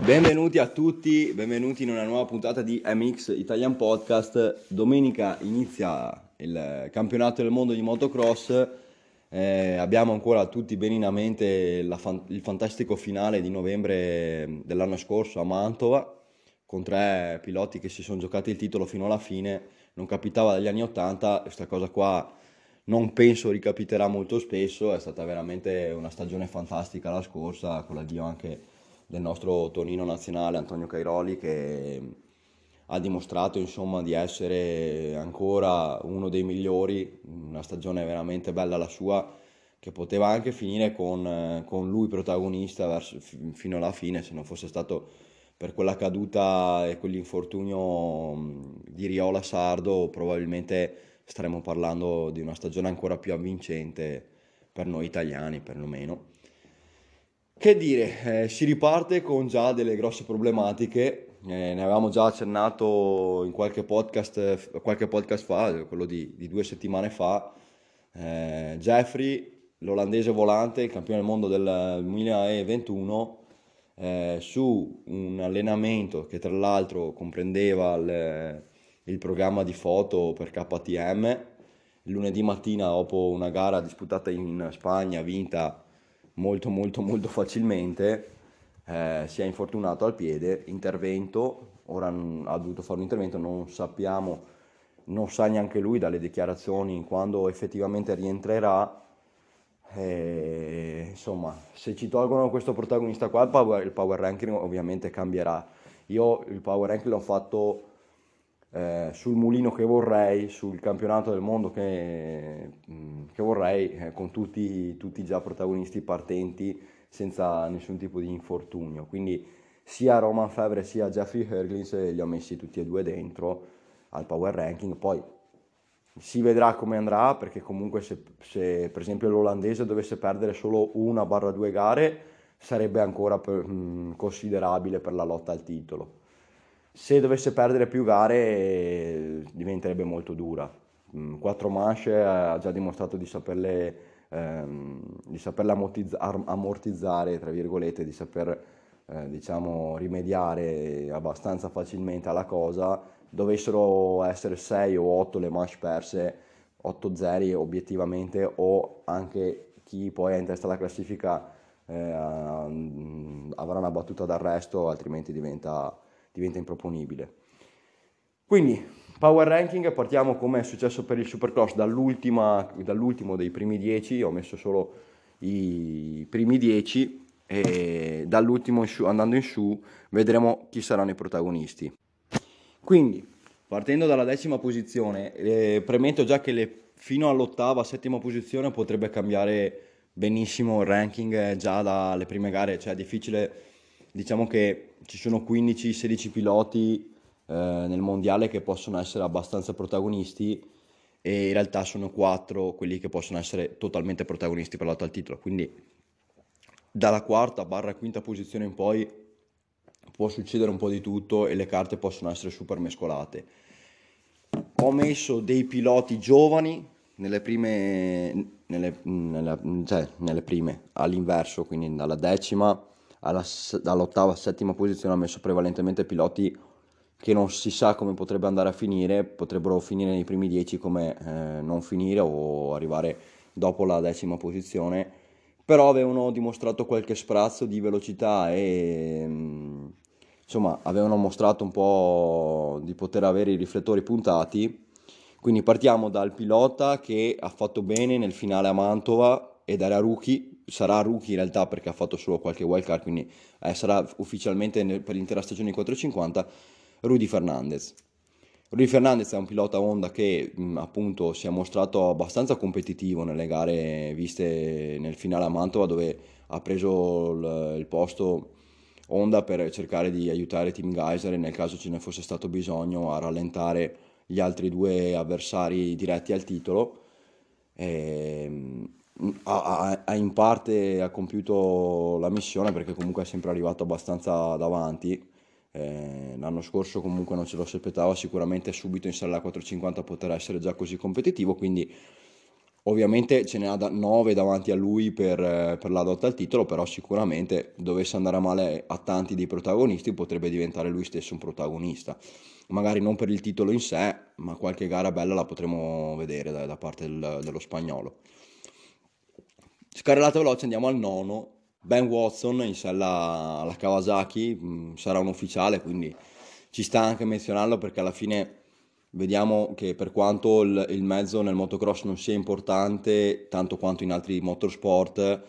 Benvenuti a tutti, benvenuti in una nuova puntata di MX Italian Podcast. Domenica inizia il campionato del mondo di motocross. Eh, abbiamo ancora tutti bene in mente fan- il fantastico finale di novembre dell'anno scorso a Mantova con tre piloti che si sono giocati il titolo fino alla fine. Non capitava dagli anni 80, questa cosa qua non penso ricapiterà molto spesso. È stata veramente una stagione fantastica la scorsa, con l'addio anche del nostro Tonino nazionale Antonio Cairoli che ha dimostrato insomma di essere ancora uno dei migliori, una stagione veramente bella la sua che poteva anche finire con, con lui protagonista verso, fino alla fine se non fosse stato per quella caduta e quell'infortunio di Riola Sardo probabilmente staremmo parlando di una stagione ancora più avvincente per noi italiani perlomeno. Che dire, eh, si riparte con già delle grosse problematiche, eh, ne avevamo già accennato in qualche podcast, qualche podcast fa, quello di, di due settimane fa. Eh, Jeffrey, l'olandese volante, campione del mondo del 2021, eh, su un allenamento che tra l'altro comprendeva il, il programma di foto per KTM, lunedì mattina dopo una gara disputata in Spagna, vinta molto molto molto facilmente, eh, si è infortunato al piede, intervento, ora ha dovuto fare un intervento, non sappiamo, non sa neanche lui dalle dichiarazioni quando effettivamente rientrerà. Eh, insomma, se ci tolgono questo protagonista qua, il power, il power ranking ovviamente cambierà. Io il power ranking l'ho fatto eh, sul mulino che vorrei, sul campionato del mondo che, mm, che vorrei, eh, con tutti, tutti già protagonisti partenti senza nessun tipo di infortunio. Quindi sia Roman Fevre sia Jeffrey Herglins li ho messi tutti e due dentro al power ranking. Poi si vedrà come andrà perché comunque se, se per esempio l'olandese dovesse perdere solo una barra due gare sarebbe ancora per, mh, mm, considerabile per la lotta al titolo se dovesse perdere più gare diventerebbe molto dura. Mm, quattro manche ha già dimostrato di saperle, ehm, di saperle ammortizzare, tra virgolette, di saper eh, diciamo, rimediare abbastanza facilmente alla cosa. Dovessero essere 6 o 8 le manche perse, 8 zeri obiettivamente, o anche chi poi è in testa alla classifica eh, avrà una battuta d'arresto, altrimenti diventa diventa improponibile. Quindi, power ranking, partiamo come è successo per il Supercross, dall'ultimo dei primi 10, ho messo solo i primi 10 e dall'ultimo in su, andando in su vedremo chi saranno i protagonisti. Quindi, partendo dalla decima posizione, eh, premetto già che le, fino all'ottava, settima posizione potrebbe cambiare benissimo il ranking eh, già dalle prime gare, cioè è difficile, diciamo che ci sono 15-16 piloti eh, nel mondiale che possono essere abbastanza protagonisti e in realtà sono 4 quelli che possono essere totalmente protagonisti per la lotta al titolo. Quindi dalla quarta barra quinta posizione in poi può succedere un po' di tutto e le carte possono essere super mescolate. Ho messo dei piloti giovani nelle prime, nelle, nelle, cioè, nelle prime all'inverso, quindi dalla decima alla, dall'ottava settima posizione ha messo prevalentemente piloti che non si sa come potrebbe andare a finire, potrebbero finire nei primi dieci come eh, non finire o arrivare dopo la decima posizione, però avevano dimostrato qualche sprazzo di velocità e mm, insomma avevano mostrato un po' di poter avere i riflettori puntati. Quindi partiamo dal pilota che ha fatto bene nel finale a Mantova ed era rookie sarà rookie in realtà perché ha fatto solo qualche wild card, quindi eh, sarà ufficialmente nel, per l'intera stagione di 450, Rudy Fernandez. Rudy Fernandez è un pilota Honda che mh, appunto si è mostrato abbastanza competitivo nelle gare viste nel finale a Mantova dove ha preso il, il posto Honda per cercare di aiutare Team Geyser nel caso ce ne fosse stato bisogno a rallentare gli altri due avversari diretti al titolo. E, ehm, ha, ha, in parte ha compiuto la missione perché comunque è sempre arrivato abbastanza davanti. Eh, l'anno scorso comunque non ce lo aspettava, sicuramente subito in sala 450 potrà essere già così competitivo, quindi Ovviamente ce ne ha 9 davanti a lui per, per la lotta al titolo, però sicuramente dovesse andare a male a tanti dei protagonisti potrebbe diventare lui stesso un protagonista. Magari non per il titolo in sé, ma qualche gara bella la potremo vedere da, da parte del, dello spagnolo. Scarrellata veloce andiamo al nono. Ben Watson in sella alla Kawasaki, mm, sarà un ufficiale, quindi ci sta anche menzionarlo perché alla fine vediamo che per quanto il, il, mezzo nel motocross non sia importante tanto quanto in altri motorsport,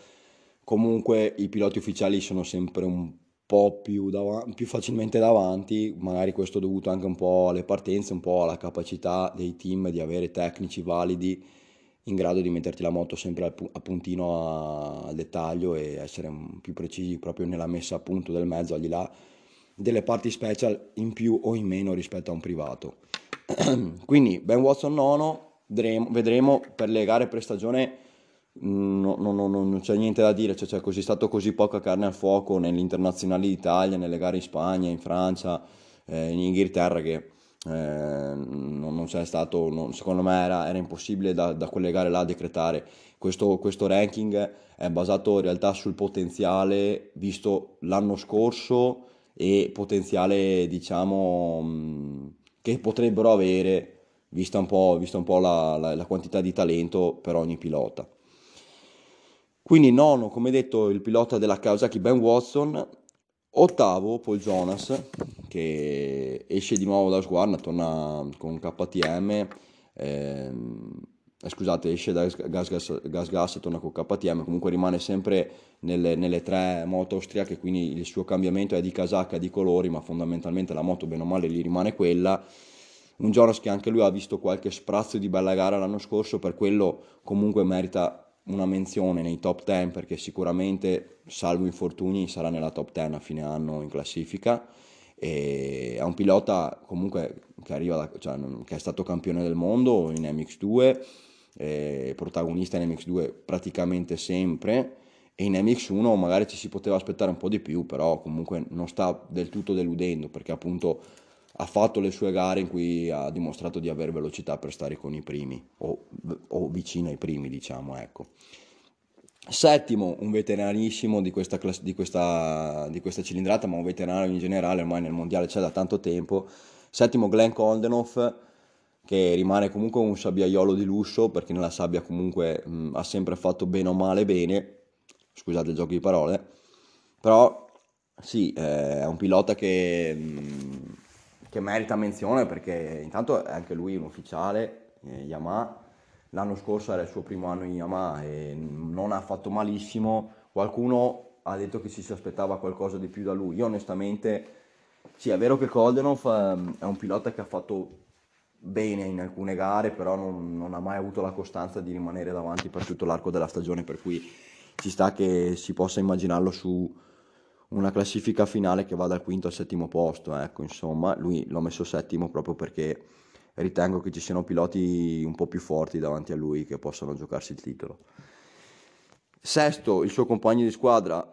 comunque i piloti ufficiali sono sempre un po' più, dav- più facilmente davanti, magari questo dovuto anche un po' alle partenze, un po' alla capacità dei team di avere tecnici validi in grado di metterti la moto sempre a, puntino al dettaglio e essere più precisi proprio nella messa a punto del mezzo, al di là delle parti special in più o in meno rispetto a un privato. Quindi Ben Watson nono, vedremo, per le gare pre-stagione no, no, no, non c'è niente da dire, cioè, c'è così, stato così poca carne al fuoco nelle internazionali d'Italia, nelle gare in Spagna, in Francia, eh, in Inghilterra che eh, non, non, c'è stato, non, secondo me era, era impossibile da, da, quelle gare là decretare. Questo, questo ranking è basato in realtà sul potenziale visto l'anno scorso e potenziale diciamo che potrebbero avere, vista un po', vista un po la, la, la quantità di talento per ogni pilota. Quindi nono, come detto, il pilota della Kawasaki Ben Watson, ottavo Paul Jonas che esce di nuovo da Sguarna, torna con KTM, ehm, eh, scusate, esce da Gas Gas, Gas Gas e torna con KTM, comunque rimane sempre nelle, nelle, tre moto austriache, quindi il suo cambiamento è di casacca, di colori, ma fondamentalmente la moto bene o male gli rimane quella. Un Jonas che anche lui ha visto qualche sprazzo di bella gara l'anno scorso, per quello comunque merita una menzione nei top 10 perché sicuramente, salvo infortuni, sarà nella top 10 a fine anno in classifica. E è un pilota comunque che, da, cioè, che è stato campione del mondo in MX2 eh, protagonista in MX2 praticamente sempre e in MX1 magari ci si poteva aspettare un po' di più, però comunque non sta del tutto deludendo perché appunto ha fatto le sue gare in cui ha dimostrato di avere velocità per stare con i primi o, o vicino ai primi, diciamo, ecco. Settimo, un veteranissimo di questa, class- di, questa, di questa cilindrata, ma un veterano in generale, ormai nel mondiale c'è da tanto tempo. Settimo, Glenn Koldenhoff, che rimane comunque un sabbiaiolo di lusso perché nella sabbia comunque mh, ha sempre fatto bene o male bene, scusate il gioco di parole, però sì, eh, è un pilota che, mh, che, merita menzione perché intanto è anche lui un ufficiale eh, Yamaha, l'anno scorso era il suo primo anno in Yamaha e non ha fatto malissimo, qualcuno ha detto che si, si aspettava qualcosa di più da lui, io onestamente sì è vero che Koldenov eh, è un pilota che ha fatto bene in alcune gare, però non, non, ha mai avuto la costanza di rimanere davanti per tutto l'arco della stagione, per cui ci sta che si possa immaginarlo su una classifica finale che va dal quinto al settimo posto, ecco, insomma, lui l'ho messo settimo proprio perché ritengo che ci siano piloti un po' più forti davanti a lui che possano giocarsi il titolo. Sesto, il suo compagno di squadra,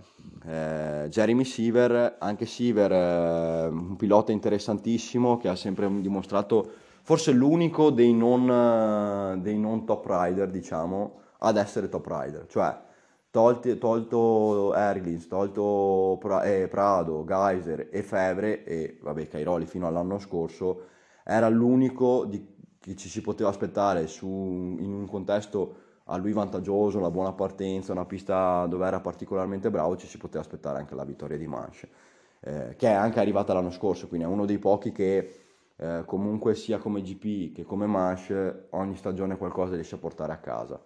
eh, Jeremy Siever, anche Siever, eh, un pilota interessantissimo che ha sempre dimostrato forse l'unico dei non, dei non top rider, diciamo, ad essere top rider, cioè tolti, tolto Erlins, tolto pra, eh, Prado, Geyser e Fevre e vabbè Cairoli fino all'anno scorso, era l'unico di, che ci si poteva aspettare su, in un contesto a lui vantaggioso, una buona partenza, una pista dove era particolarmente bravo, ci si poteva aspettare anche la vittoria di Manche, eh, che è anche arrivata l'anno scorso, quindi è uno dei pochi che eh, comunque sia come GP che come Mash ogni stagione qualcosa riesce a portare a casa.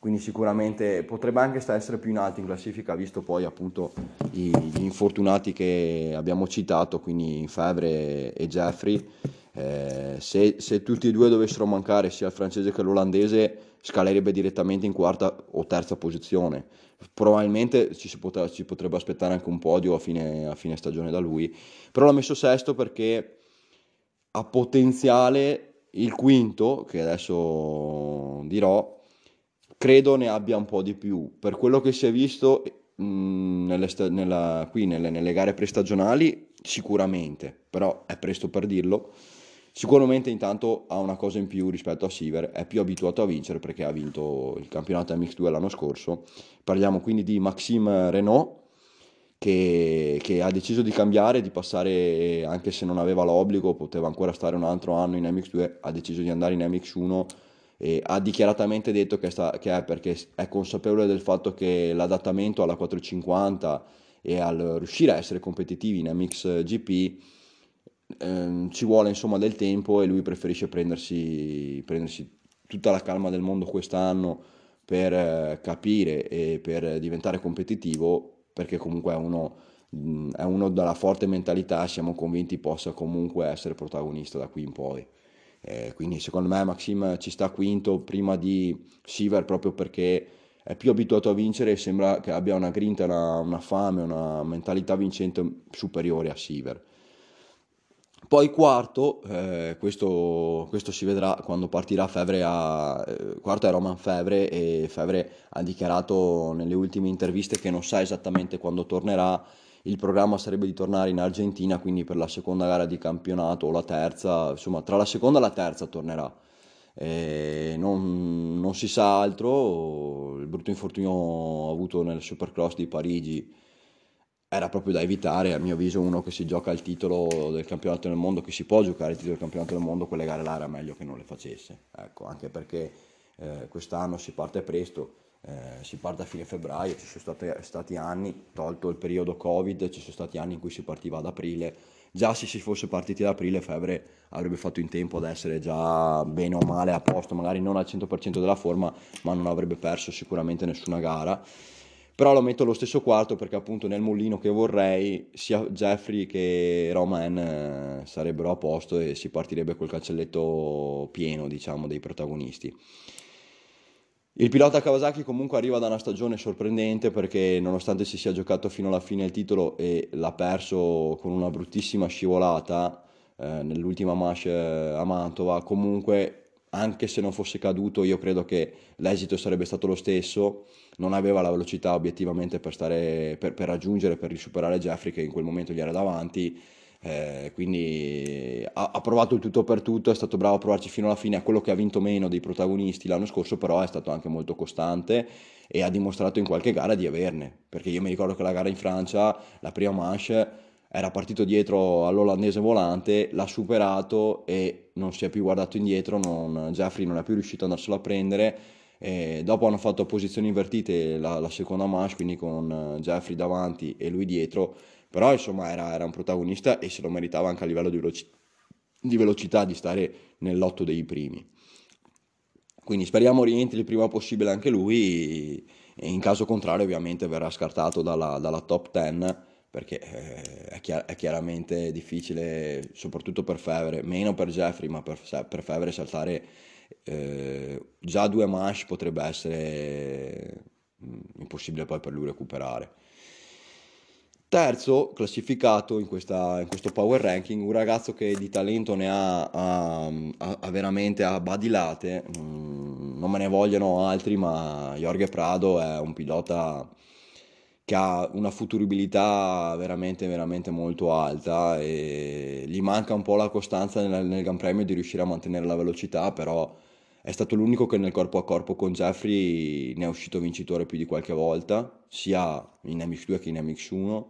Quindi sicuramente potrebbe anche essere più in alto in classifica, visto poi appunto gli infortunati che abbiamo citato, quindi Fevre e Jeffrey. Eh, se, se, tutti e due dovessero mancare, sia il francese che l'olandese, scalerebbe direttamente in quarta o terza posizione. Probabilmente ci, potrebbe, ci potrebbe aspettare anche un podio a fine, a fine stagione da lui, però l'ho messo sesto perché ha potenziale il quinto, che adesso dirò, credo ne abbia un po' di più. Per quello che si è visto mm, nelle, nella, qui nelle, nelle gare prestagionali, sicuramente, però è presto per dirlo. Sicuramente intanto ha una cosa in più rispetto a Siver, è più abituato a vincere perché ha vinto il campionato MX2 l'anno scorso. Parliamo quindi di Maxime Renault che, che, ha deciso di cambiare, di passare, anche se non aveva l'obbligo, poteva ancora stare un altro anno in MX2, ha deciso di andare in MX1 e ha dichiaratamente detto che, sta, che è perché è consapevole del fatto che l'adattamento alla 450 e al riuscire a essere competitivi in MXGP ehm, ci vuole insomma del tempo e lui preferisce prendersi, prendersi tutta la calma del mondo quest'anno per eh, capire e per diventare competitivo perché comunque è uno, è uno dalla forte mentalità siamo convinti possa comunque essere protagonista da qui in poi eh, quindi secondo me Maxim ci sta quinto prima di Siver proprio perché è più abituato a vincere e sembra che abbia una grinta, una, una fame, una mentalità vincente superiore a Siver. Poi quarto, eh, questo, questo, si vedrà quando partirà Fevre a... Eh, quarto è Roman Fevre e Fevre ha dichiarato nelle ultime interviste che non sa esattamente quando tornerà. Il programma sarebbe di tornare in Argentina, quindi per la seconda gara di campionato o la terza, insomma tra la seconda e la terza tornerà. Non, non, si sa altro, il brutto infortunio avuto nel Supercross di Parigi era proprio da evitare, a mio avviso uno che si gioca il titolo del campionato del mondo, che si può giocare il titolo del campionato del mondo, quelle gare là era meglio che non le facesse, ecco, anche perché eh, quest'anno si parte presto, eh, si parte a fine febbraio, ci sono stati, stati anni, tolto il periodo Covid, ci sono stati anni in cui si partiva ad aprile, già se si fosse partiti ad aprile Febbre avrebbe fatto in tempo ad essere già bene o male a posto, magari non al 100% della forma, ma non avrebbe perso sicuramente nessuna gara però lo metto allo stesso quarto perché appunto nel mulino che vorrei sia Jeffrey che Roman eh, sarebbero a posto e si partirebbe col cancelletto pieno diciamo dei protagonisti. Il pilota Kawasaki comunque arriva da una stagione sorprendente perché nonostante si sia giocato fino alla fine il titolo e l'ha perso con una bruttissima scivolata eh, nell'ultima manche a Mantova, comunque anche se non fosse caduto io credo che l'esito sarebbe stato lo stesso. Non aveva la velocità obiettivamente per, stare, per, per raggiungere, per risuperare Jeffrey che in quel momento gli era davanti, eh, quindi ha, ha, provato il tutto per tutto, è stato bravo a provarci fino alla fine, a quello che ha vinto meno dei protagonisti l'anno scorso, però è stato anche molto costante e ha dimostrato in qualche gara di averne, perché io mi ricordo che la gara in Francia, la prima manche, era partito dietro all'olandese volante, l'ha superato e non si è più guardato indietro, non, Jeffrey non è più riuscito ad andarselo a prendere e dopo hanno fatto posizioni invertite la, la seconda manche, quindi con eh, Jeffrey davanti e lui dietro, però insomma era, era un protagonista e se lo meritava anche a livello di, veloci- di velocità di stare nell'otto dei primi. Quindi speriamo rientri il prima possibile anche lui e in caso contrario ovviamente verrà scartato dalla, dalla top 10 perché eh, è, chiar- è, chiaramente difficile, soprattutto per Fevere, meno per Jeffrey, ma per, per Fevere saltare eh, già due manche potrebbe essere mm, impossibile poi per lui recuperare. Terzo classificato in, questa, in, questo power ranking, un ragazzo che di talento ne ha, ha, ha veramente a badilate, mm, non me ne vogliono altri, ma Jorge Prado è un pilota che ha una futuribilità veramente, veramente molto alta e gli manca un po' la costanza nel, nel Gran Premio di riuscire a mantenere la velocità, però è stato l'unico che nel corpo a corpo con Jeffrey ne è uscito vincitore più di qualche volta, sia in MX2 che in MX1.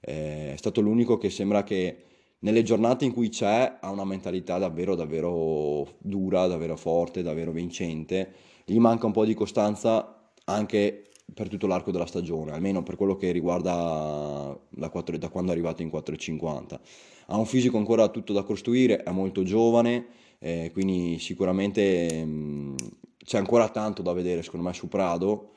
Eh, è stato l'unico che sembra che nelle giornate in cui c'è ha una mentalità davvero, davvero dura, davvero forte, davvero vincente. Gli manca un po' di costanza anche per tutto l'arco della stagione, almeno per quello che riguarda 4, da quando è arrivato in 4,50. Ha un fisico ancora tutto da costruire, è molto giovane, eh, quindi sicuramente mh, mm, c'è ancora tanto da vedere secondo me su Prado.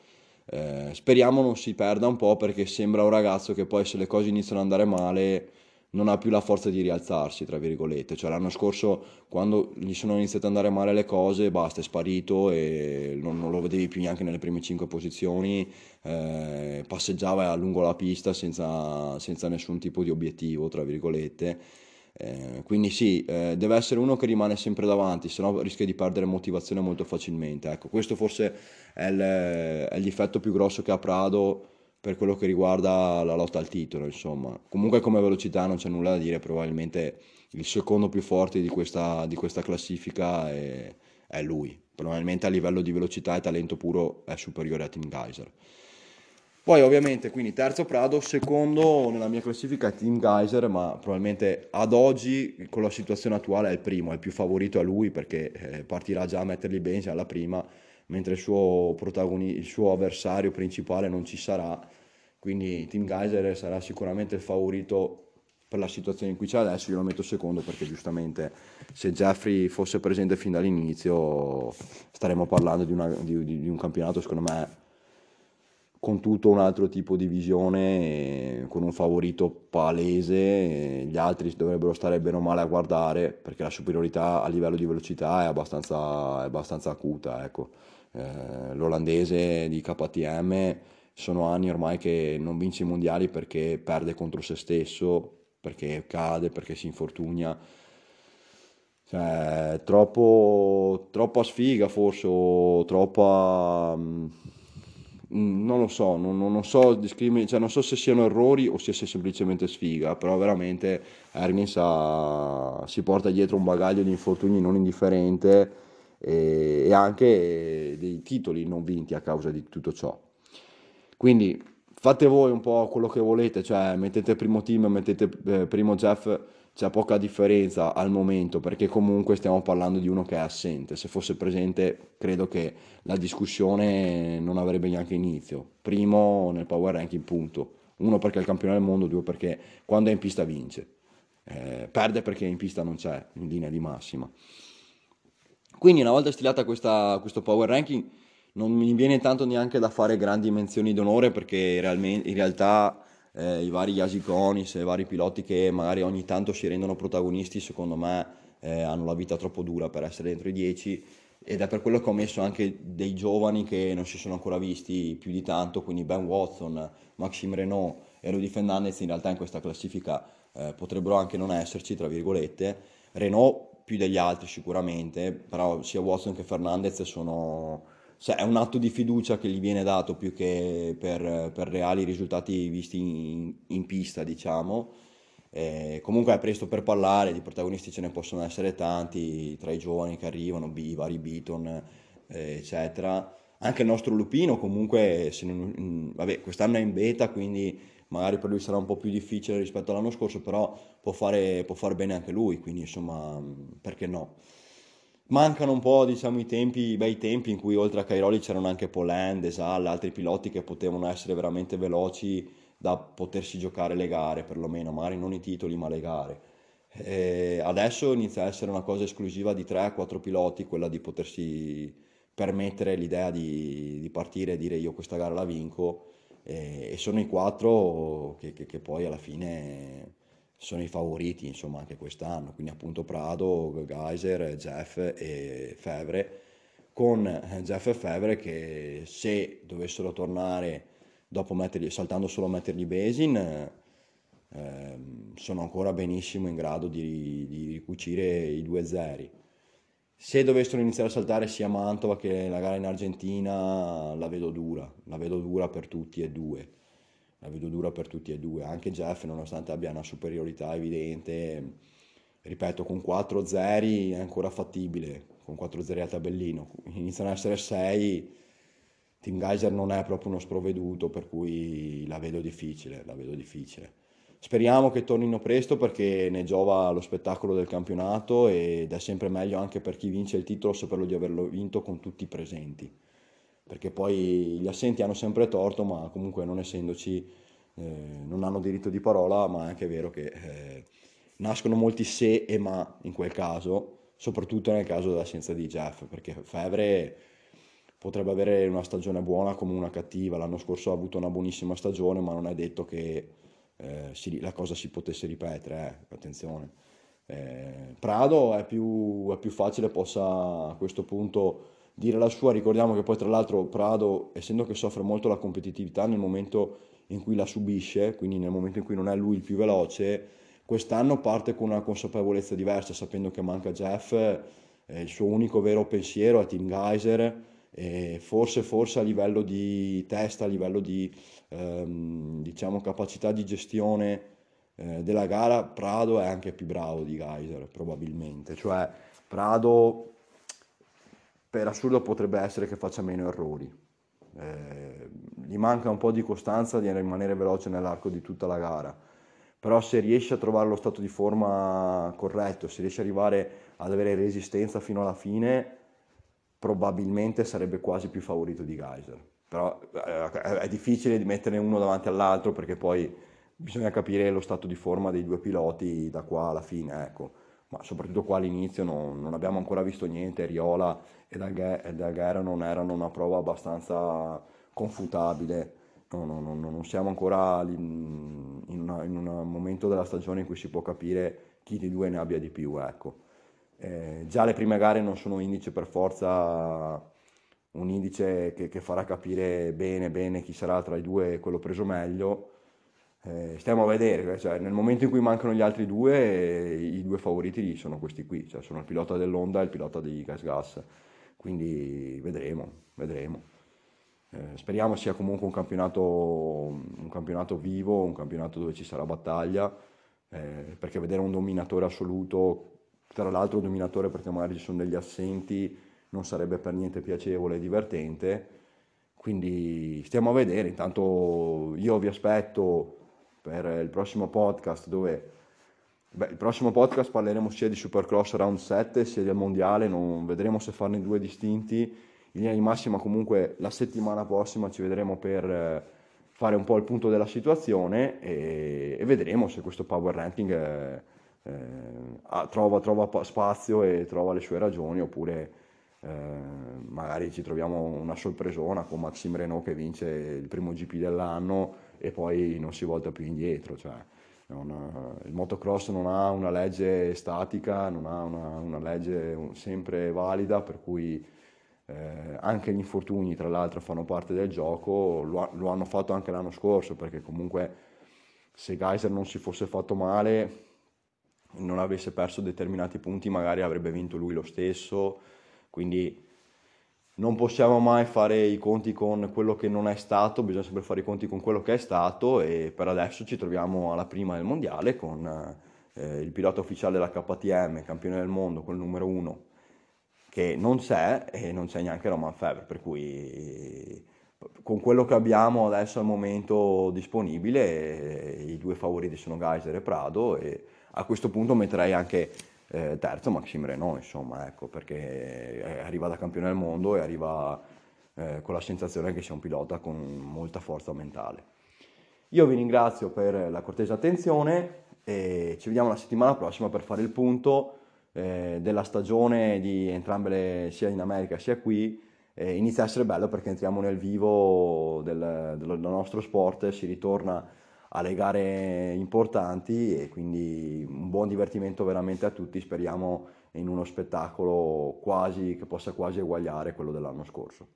Eh, speriamo non si perda un po' perché sembra un ragazzo che poi se le cose iniziano ad andare male non ha più la forza di rialzarsi, tra virgolette. Cioè l'anno scorso quando gli sono iniziate ad andare male le cose, basta, è sparito e non, non lo vedevi più neanche nelle prime cinque posizioni, eh, passeggiava lungo la pista senza, senza, nessun tipo di obiettivo, tra virgolette. Eh, quindi sì, eh, deve essere uno che rimane sempre davanti, se no rischia di perdere motivazione molto facilmente. Ecco, questo forse è, il, è il difetto più grosso che ha Prado per quello che riguarda la lotta al titolo, insomma. Comunque come velocità non c'è nulla da dire, probabilmente il secondo più forte di questa, di questa classifica è, è, lui. Probabilmente a livello di velocità e talento puro è superiore a Team Geyser. Poi ovviamente, quindi terzo Prado, secondo nella mia classifica è Team Geyser, ma probabilmente ad oggi con la situazione attuale è il primo, è il più favorito a lui perché eh, partirà già a metterli bene alla prima mentre il suo, protagoni- il suo avversario principale non ci sarà, quindi Team Geyser sarà sicuramente il favorito per la situazione in cui c'è adesso, io lo metto secondo perché giustamente se Jeffrey fosse presente fin dall'inizio staremmo parlando di, una, di, di un campionato secondo me con tutto un altro tipo di visione, con un favorito palese, gli altri dovrebbero stare bene o male a guardare perché la superiorità a livello di velocità è abbastanza, è abbastanza acuta. Ecco eh, l'olandese di KTM sono anni ormai che non vince i mondiali perché perde contro se stesso, perché cade, perché si infortuna. Cioè, troppo, troppa sfiga forse, o troppa... Mm, non lo so, non, non, so cioè, non so se siano errori o se sia semplicemente sfiga, però veramente Ergens si porta dietro un bagaglio di infortuni non indifferente e, anche dei titoli non vinti a causa di tutto ciò. Quindi fate voi un po' quello che volete, cioè mettete primo team, mettete eh, primo Jeff, c'è poca differenza al momento perché comunque stiamo parlando di uno che è assente, se fosse presente credo che la discussione non avrebbe neanche inizio, primo nel power ranking punto, uno perché è il campione del mondo, due perché quando è in pista vince, eh, perde perché in pista non c'è in linea di massima. Quindi una volta stilata questa, questo power ranking non mi viene tanto neanche da fare grandi menzioni d'onore perché in realtà eh, i vari Yasiconis i vari piloti che magari ogni tanto si rendono protagonisti secondo me eh, hanno la vita troppo dura per essere dentro i 10 ed è per quello che ho messo anche dei giovani che non si sono ancora visti più di tanto, quindi Ben Watson, Maxime Renault e Rudy Fernandez in realtà in questa classifica eh, potrebbero anche non esserci, tra virgolette. Renault più degli altri sicuramente, però sia Watson che Fernandez sono... Cioè, è un atto di fiducia che gli viene dato più che per, per reali risultati visti in, in pista, diciamo. Eh, comunque è presto per parlare, di protagonisti ce ne possono essere tanti, tra i giovani che arrivano, i vari Beaton, eh, eccetera. Anche il nostro Lupino comunque, non, vabbè, quest'anno è in beta, quindi magari per lui sarà un po' più difficile rispetto all'anno scorso, però può fare, può fare bene anche lui, quindi insomma, perché no? Mancano un po', diciamo, i tempi, i bei tempi in cui oltre a Cairoli c'erano anche Poland, Desal, altri piloti che potevano essere veramente veloci da potersi giocare le gare, perlomeno, magari non i titoli, ma le gare. E adesso inizia a essere una cosa esclusiva di 3-4 piloti, quella di potersi permettere l'idea di, di partire e dire io questa gara la vinco e, sono i quattro che, che, che, poi alla fine sono i favoriti insomma anche quest'anno. Quindi appunto Prado, Geyser, Jeff e Fevre. Con Jeff e Fevre che se dovessero tornare dopo mettergli, saltando solo a mettergli Basin eh, sono ancora benissimo in grado di, di ricucire i due zeri se dovessero iniziare a saltare sia Mantova che la gara in Argentina, la vedo dura, la vedo dura per tutti e due. La vedo dura per tutti e due. Anche Jeff, nonostante abbia una superiorità evidente, ripeto, con 4 0 è ancora fattibile, con 4 0 al tabellino. Iniziano ad essere 6, Team Geyser non è proprio uno sprovveduto, per cui la vedo difficile, la vedo difficile. Speriamo che tornino presto perché ne giova lo spettacolo del campionato ed è sempre meglio anche per chi vince il titolo saperlo di averlo vinto con tutti presenti. Perché poi gli assenti hanno sempre torto, ma comunque non essendoci eh, non hanno diritto di parola, ma è anche vero che eh, nascono molti se e ma in quel caso, soprattutto nel caso dell'assenza di Jeff, perché Fevre potrebbe avere una stagione buona come una cattiva, l'anno scorso ha avuto una buonissima stagione, ma non è detto che eh, si, la cosa si potesse ripetere, eh, attenzione. Eh, Prado è più, è più, facile possa a questo punto dire la sua, ricordiamo che poi tra l'altro Prado, essendo che soffre molto la competitività nel momento in cui la subisce, quindi nel momento in cui non è lui il più veloce, quest'anno parte con una consapevolezza diversa, sapendo che manca Jeff, eh, il suo unico vero pensiero è Team Geyser, e forse, forse a livello di testa, a livello di ehm, diciamo, capacità di gestione eh, della gara, Prado è anche più bravo di Geyser, probabilmente. Cioè, Prado per assurdo potrebbe essere che faccia meno errori. Eh, gli manca un po' di costanza di rimanere veloce nell'arco di tutta la gara. Però se riesce a trovare lo stato di forma corretto, se riesce ad arrivare ad avere resistenza fino alla fine, probabilmente sarebbe quasi più favorito di Geyser. Però eh, è difficile di mettere uno davanti all'altro perché poi bisogna capire lo stato di forma dei due piloti da qua alla fine, ecco. Ma soprattutto qua all'inizio non, non abbiamo ancora visto niente, Riola e Daguerre non erano una prova abbastanza confutabile. No, no, no, non siamo ancora in, una, in, un momento della stagione in cui si può capire chi dei due ne abbia di più, ecco. Eh, già le prime gare non sono indice per forza un indice che, che, farà capire bene bene chi sarà tra i due quello preso meglio. Eh, stiamo a vedere, cioè, nel momento in cui mancano gli altri due, i due favoriti sono questi qui, cioè sono il pilota dell'Onda e il pilota di Gas Gas, quindi vedremo, vedremo. Eh, speriamo sia comunque un campionato, un campionato vivo, un campionato dove ci sarà battaglia, eh, perché vedere un dominatore assoluto tra l'altro dominatore perché magari ci sono degli assenti, non sarebbe per niente piacevole e divertente. Quindi stiamo a vedere, intanto io vi aspetto per il prossimo podcast dove beh, il prossimo podcast parleremo sia di Supercross Round 7 sia del Mondiale, non vedremo se farne due distinti. In linea di massima comunque la settimana prossima ci vedremo per eh, fare un po' il punto della situazione e, e vedremo se questo power ranking è, eh, trova, trova, spazio e trova le sue ragioni oppure eh, magari ci troviamo una sorpresona con Maxime Renault che vince il primo GP dell'anno e poi non si volta più indietro. Cioè, una, il motocross non ha una legge statica, non ha una, una legge sempre valida, per cui eh, anche gli infortuni tra l'altro fanno parte del gioco, lo, lo hanno fatto anche l'anno scorso, perché comunque se Geyser non si fosse fatto male non avesse perso determinati punti magari avrebbe vinto lui lo stesso, quindi non possiamo mai fare i conti con quello che non è stato, bisogna sempre fare i conti con quello che è stato e per adesso ci troviamo alla prima del mondiale con eh, il pilota ufficiale della KTM, campione del mondo, quel numero uno, che non c'è e non c'è neanche Roman Feber, per cui con quello che abbiamo adesso al momento disponibile i due favoriti sono Geyser e Prado e a questo punto metterei anche eh, terzo Maxime Renault, insomma, ecco, perché eh, arriva da campione del mondo e arriva eh, con la sensazione che sia un pilota con molta forza mentale. Io vi ringrazio per la cortese attenzione e ci vediamo la settimana prossima per fare il punto eh, della stagione di entrambe le, sia in America sia qui. inizia a essere bello perché entriamo nel vivo del, del nostro sport, si ritorna alle gare importanti e quindi un buon divertimento veramente a tutti, speriamo in uno spettacolo quasi che possa quasi eguagliare quello dell'anno scorso.